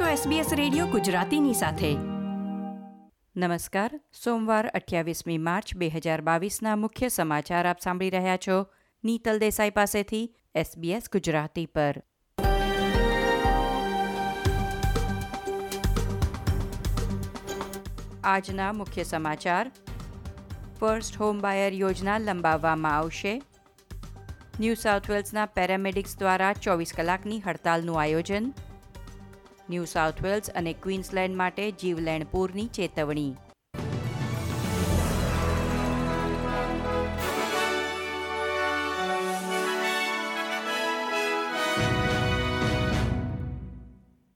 છો SBS radio ગુજરાતીની સાથે. નમસ્કાર, સોમવાર અઠ્યાવીસમી માર્ચ બે હજાર બાવીસના મુખ્ય સમાચાર આપ સાંભળી રહ્યા છો નીતલ દેસાઈ પાસેથી SBS ગુજરાતી પર. આજના મુખ્ય સમાચાર, ફર્સ્ટ હોમ બાયર યોજના લંબાવવામાં આવશે. ન્યૂ સાઉથ વેલ્સના પેરામેડિક્સ દ્વારા ચોવીસ કલાકની હડતાલનું આયોજન. ન્યૂ સાઉથ વેલ્સ અને ક્વીન્સલેન્ડ માટે જીવલેણ પૂરની ચેતવણી.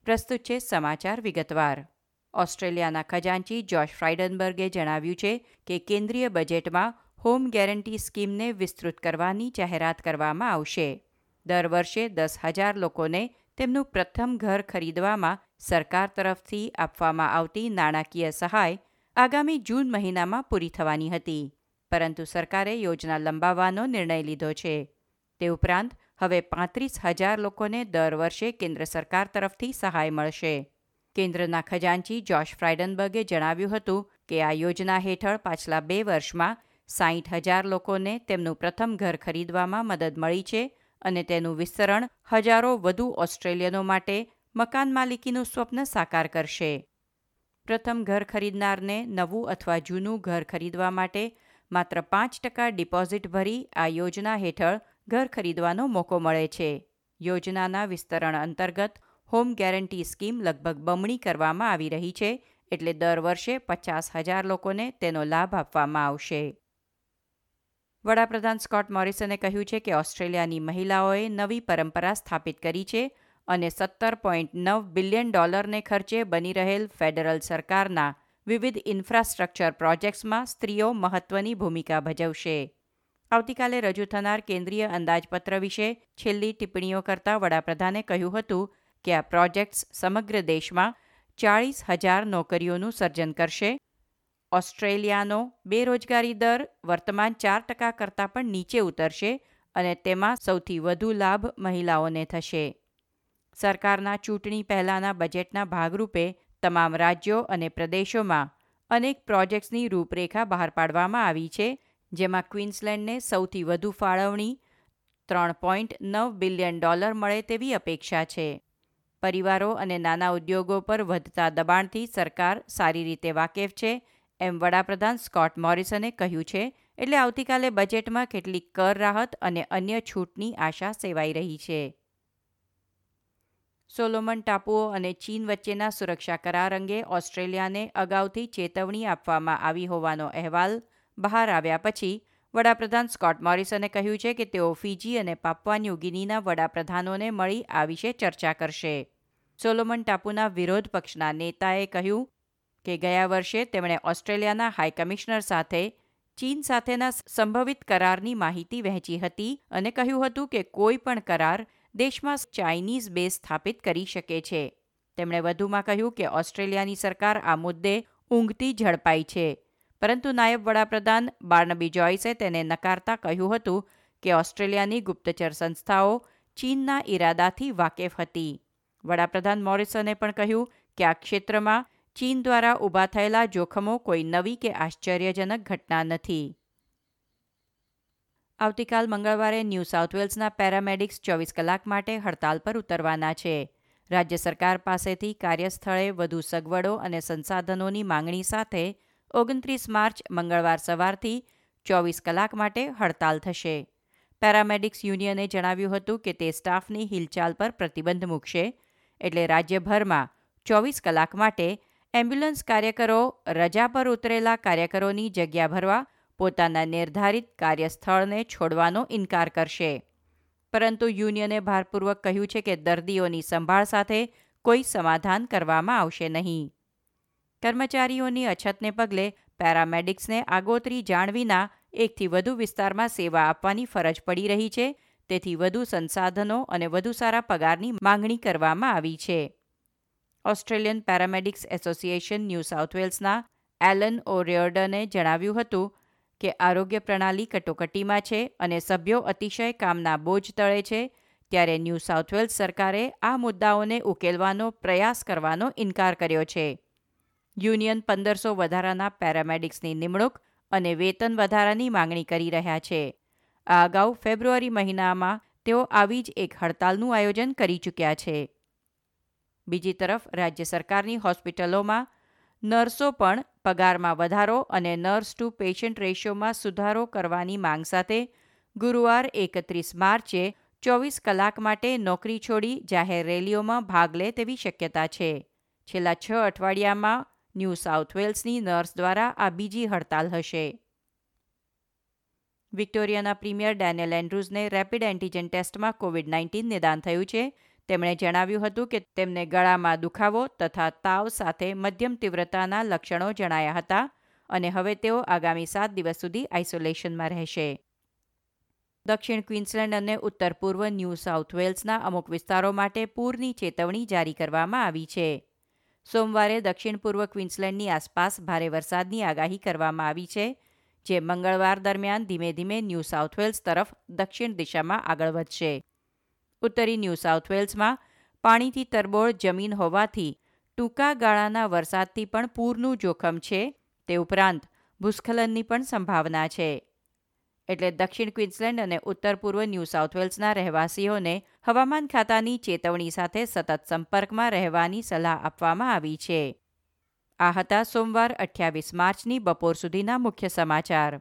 પ્રસ્તુત છે સમાચાર વિગતવાર. ઓસ્ટ્રેલિયાના ખજાનચી જોશ ફ્રાઇડનબર્ગે જણાવ્યું છે કે કેન્દ્રીય બજેટમાં હોમ ગેરંટી સ્કીમને વિસ્તૃત કરવાની જાહેરાત કરવામાં આવશે. દર વર્ષે દસ હજાર લોકોને તેમનું પ્રથમ ઘર ખરીદવામાં સરકાર તરફથી આપવામાં આવતી નાણાકીય સહાય આગામી જૂન મહિનામાં પૂરી થવાની હતી. પરંતુ સરકારે યોજના લંબાવવાનો નિર્ણય લીધો છે. તે ઉપરાંત હવે પાંત્રીસ હજાર લોકોને દર વર્ષે કેન્દ્ર સરકાર તરફથી સહાય મળશે. કેન્દ્રના ખજાનચી જોશ ફ્રાઇડનબર્ગે જણાવ્યું હતું કે આ યોજના હેઠળ પાછલા બે વર્ષમાં સાહીઠ હજાર લોકોને તેમનું પ્રથમ ઘર ખરીદવામાં મદદ મળી છે અને તેનું વિસ્તરણ હજારો વધુ ઓસ્ટ્રેલિયનો માટે મકાન માલિકીનું સ્વપ્ન સાકાર કરશે. પ્રથમ ઘર ખરીદનારને નવું અથવા જૂનું ઘર ખરીદવા માટે માત્ર પાંચ ટકા ડિપોઝિટ ભરી આ યોજના હેઠળ ઘર ખરીદવાનો મોકો મળે છે. યોજનાના વિસ્તરણ અંતર્ગત હોમ ગેરંટી સ્કીમ લગભગ બમણી કરવામાં આવી રહી છે એટલે દર વર્ષે પચાસ હજાર લોકોને તેનો લાભ આપવામાં આવશે. વડાપ્રધાન સ્કોટ મોરિસને કહ્યું છે કે ઓસ્ટ્રેલિયાની મહિલાઓએ નવી પરંપરા સ્થાપિત કરી છે અને સત્તર પોઈન્ટ નવ બિલિયન ડોલરને ખર્ચે બની રહેલ ફેડરલ સરકારના વિવિધ ઇન્ફ્રાસ્ટ્રક્ચર પ્રોજેક્ટ્સમાં સ્ત્રીઓ મહત્વની ભૂમિકા ભજવશે. આવતીકાલે રજૂ થનાર કેન્દ્રીય અંદાજપત્ર વિશે છેલ્લી ટિપ્પણીઓ કરતા વડાપ્રધાને કહ્યું હતું કે આ પ્રોજેક્ટ્સ સમગ્ર દેશમાં ચાળીસ હજાર નોકરીઓનું સર્જન કરશે ઓસ્ટ્રેલિયાનો બેરોજગારી દર વર્તમાન ચાર ટકા કરતાં પણ નીચે ઉતરશે અને તેમાં સૌથી વધુ લાભ મહિલાઓને થશે. સરકારના ચૂંટણી પહેલાંના બજેટના ભાગરૂપે તમામ રાજ્યો અને પ્રદેશોમાં અનેક પ્રોજેક્ટ્સની રૂપરેખા બહાર પાડવામાં આવી છે, જેમાં ક્વીન્સલેન્ડને સૌથી વધુ ફાળવણી ત્રણ પોઈન્ટ નવ બિલિયન ડોલર મળે તેવી અપેક્ષા છે. પરિવારો અને નાના ઉદ્યોગો પર વધતા દબાણથી સરકાર સારી રીતે વાકેફ છે એમ વડાપ્રધાન સ્કોટ મોરિસને કહ્યું છે, એટલે આવતીકાલે બજેટમાં કેટલીક કર રાહત અને અન્ય છૂટની આશા સેવાઈ રહી છે. સોલોમન ટાપુઓ અને ચીન વચ્ચેના સુરક્ષા કરાર અંગે ઓસ્ટ્રેલિયાને અગાઉથી ચેતવણી આપવામાં આવી હોવાનો અહેવાલ બહાર આવ્યા પછી, વડાપ્રધાન સ્કોટ મોરિસને કહ્યું છે કે તેઓ ફીજી અને પાપવા ગિનીના વડાપ્રધાનોને મળી આ વિશે ચર્ચા કરશે. સોલોમન ટાપુના વિરોધ પક્ષના નેતાએ કહ્યું કે ગયા વર્ષે તેમણે ઓસ્ટ્રેલિયાના હાઈ કમિશનર સાથે, ચીન સાથેના સંભવિત કરારની માહિતી વહેંચી હતી અને કહ્યું હતું કે કોઈ પણ કરાર દેશમાં ચાઇનીઝ બેઝ સ્થાપિત કરી શકે છે. તેમણે વધુમાં કહ્યું કે ઓસ્ટ્રેલિયાની સરકાર આ મુદ્દે ઊંઘતી ઝડપાઈ છે. પરંતુ નાયબ વડાપ્રધાન બાર્નબી જોયસે તેને નકારતા કહ્યું હતું કે ઓસ્ટ્રેલિયાની ગુપ્તચર સંસ્થાઓ ચીનના ઈરાદાથી વાકેફ હતી. વડાપ્રધાન મોરિસને પણ કહ્યું કે આ ક્ષેત્રમાં ચીન દ્વારા ઊભા થયેલા જોખમો કોઈ નવી કે આશ્ચર્યજનક ઘટના નથી. આવતીકાલ મંગળવારે ન્યૂ સાઉથ વેલ્સના પેરામેડિક્સ ચોવીસ કલાક માટે હડતાલ પર ઉતરવાના છે. રાજ્ય સરકાર પાસેથી કાર્યસ્થળે વધુ સગવડો અને સંસાધનોની માંગણી સાથે ઓગણત્રીસ માર્ચ મંગળવાર સવારથી ચોવીસ કલાક માટે હડતાલ થશે. પેરામેડિક્સ યુનિયને જણાવ્યું હતું કે તે સ્ટાફની હિલચાલ પર પ્રતિબંધ મૂકશે, એટલે રાજ્યભરમાં ચોવીસ કલાક માટે એમ્બ્યુલન્સ કાર્યકરો રજા પર ઉતરેલા કાર્યકરોની જગ્યા ભરવા પોતાના નિર્ધારિત કાર્યસ્થળને છોડવાનો ઇનકાર કરશે. પરંતુ યુનિયને ભારપૂર્વક કહ્યું છે કે દર્દીઓની સંભાળ સાથે કોઈ સમાધાન કરવામાં આવશે નહીં. કર્મચારીઓની અછતને પગલે પેરામેડિક્સને આગોતરી જાણ વિના એકથી વધુ વિસ્તારમાં સેવા આપવાની ફરજ પડી રહી છે. તેથી વધુ સંસાધનો અને વધુ સારા પગારની માંગણી કરવામાં આવી છે. Australian Paramedics Association New South વેલ્સના Alan ઓરિયોર્ડને જણાવ્યું હતું કે આરોગ્ય પ્રણાલી કટોકટીમાં છે અને સભ્યો અતિશય કામના બોજ તળે છે ત્યારે ન્યૂ સાઉથ વેલ્સ સરકારે આ મુદ્દાઓને ઉકેલવાનો પ્રયાસ કરવાનો ઇનકાર કર્યો છે. યુનિયન પંદરસો વધારાના પેરામેડિક્સની નિમણૂક અને વેતન વધારાની માંગણી કરી રહ્યા છે. આ અગાઉ ફેબ્રુઆરી મહિનામાં તેઓ આવી જ એક હડતાલનું આયોજન કરી ચૂક્યા છે. બીજી તરફ, રાજ્ય સરકારની હોસ્પિટલોમાં નર્સો પણ પગારમાં વધારો અને નર્સ ટુ પેશન્ટ રેશિયોમાં સુધારો કરવાની માંગ સાથે ગુરુવાર એકત્રીસ માર્ચે ચોવીસ કલાક માટે નોકરી છોડી જાહેર રેલીઓમાં ભાગ લે તેવી શક્યતા છે. છેલ્લા છ અઠવાડિયામાં ન્યૂ સાઉથ વેલ્સની નર્સ દ્વારા આ બીજી હડતાલ હશે. વિક્ટોરિયાના પ્રીમિયર ડેનિયલ એન્ડ્રુઝને રેપિડ એન્ટીજન ટેસ્ટમાં કોવિડ નાઇન્ટીન નિદાન થયું છે. તેમણે જણાવ્યું હતું કે તેમને ગળામાં દુખાવો તથા તાવ સાથે મધ્યમ તીવ્રતાના લક્ષણો જણાયા હતા અને હવે તેઓ આગામી સાત દિવસ સુધી આઇસોલેશનમાં રહેશે. દક્ષિણ ક્વિન્સલેન્ડ અને ઉત્તર પૂર્વ ન્યૂ સાઉથ વેલ્સના અમુક વિસ્તારો માટે પૂરની ચેતવણી જારી કરવામાં આવી છે. સોમવારે દક્ષિણ પૂર્વ ક્વિન્સલેન્ડની આસપાસ ભારે વરસાદની આગાહી કરવામાં આવી છે, જે મંગળવાર દરમિયાન ધીમે ધીમે ન્યૂ સાઉથ વેલ્સ તરફ દક્ષિણ દિશામાં આગળ વધશે. ઉત્તરી ન્યૂ સાઉથ વેલ્સમાં પાણીથી તરબોળ જમીન હોવાથી ટૂંકા ગાળાના વરસાદથી પણ પૂરનું જોખમ છે તે ઉપરાંત ભૂસ્ખલનની પણ સંભાવના છે. એટલે દક્ષિણ ક્વિન્સલેન્ડ અને ઉત્તર પૂર્વ ન્યૂ સાઉથ વેલ્સના રહેવાસીઓને હવામાન ખાતાની ચેતવણી સાથે સતત સંપર્કમાં રહેવાની સલાહ આપવામાં આવી છે. આ હતા સોમવાર અઠ્યાવીસ માર્ચની બપોર સુધીના મુખ્ય સમાચાર.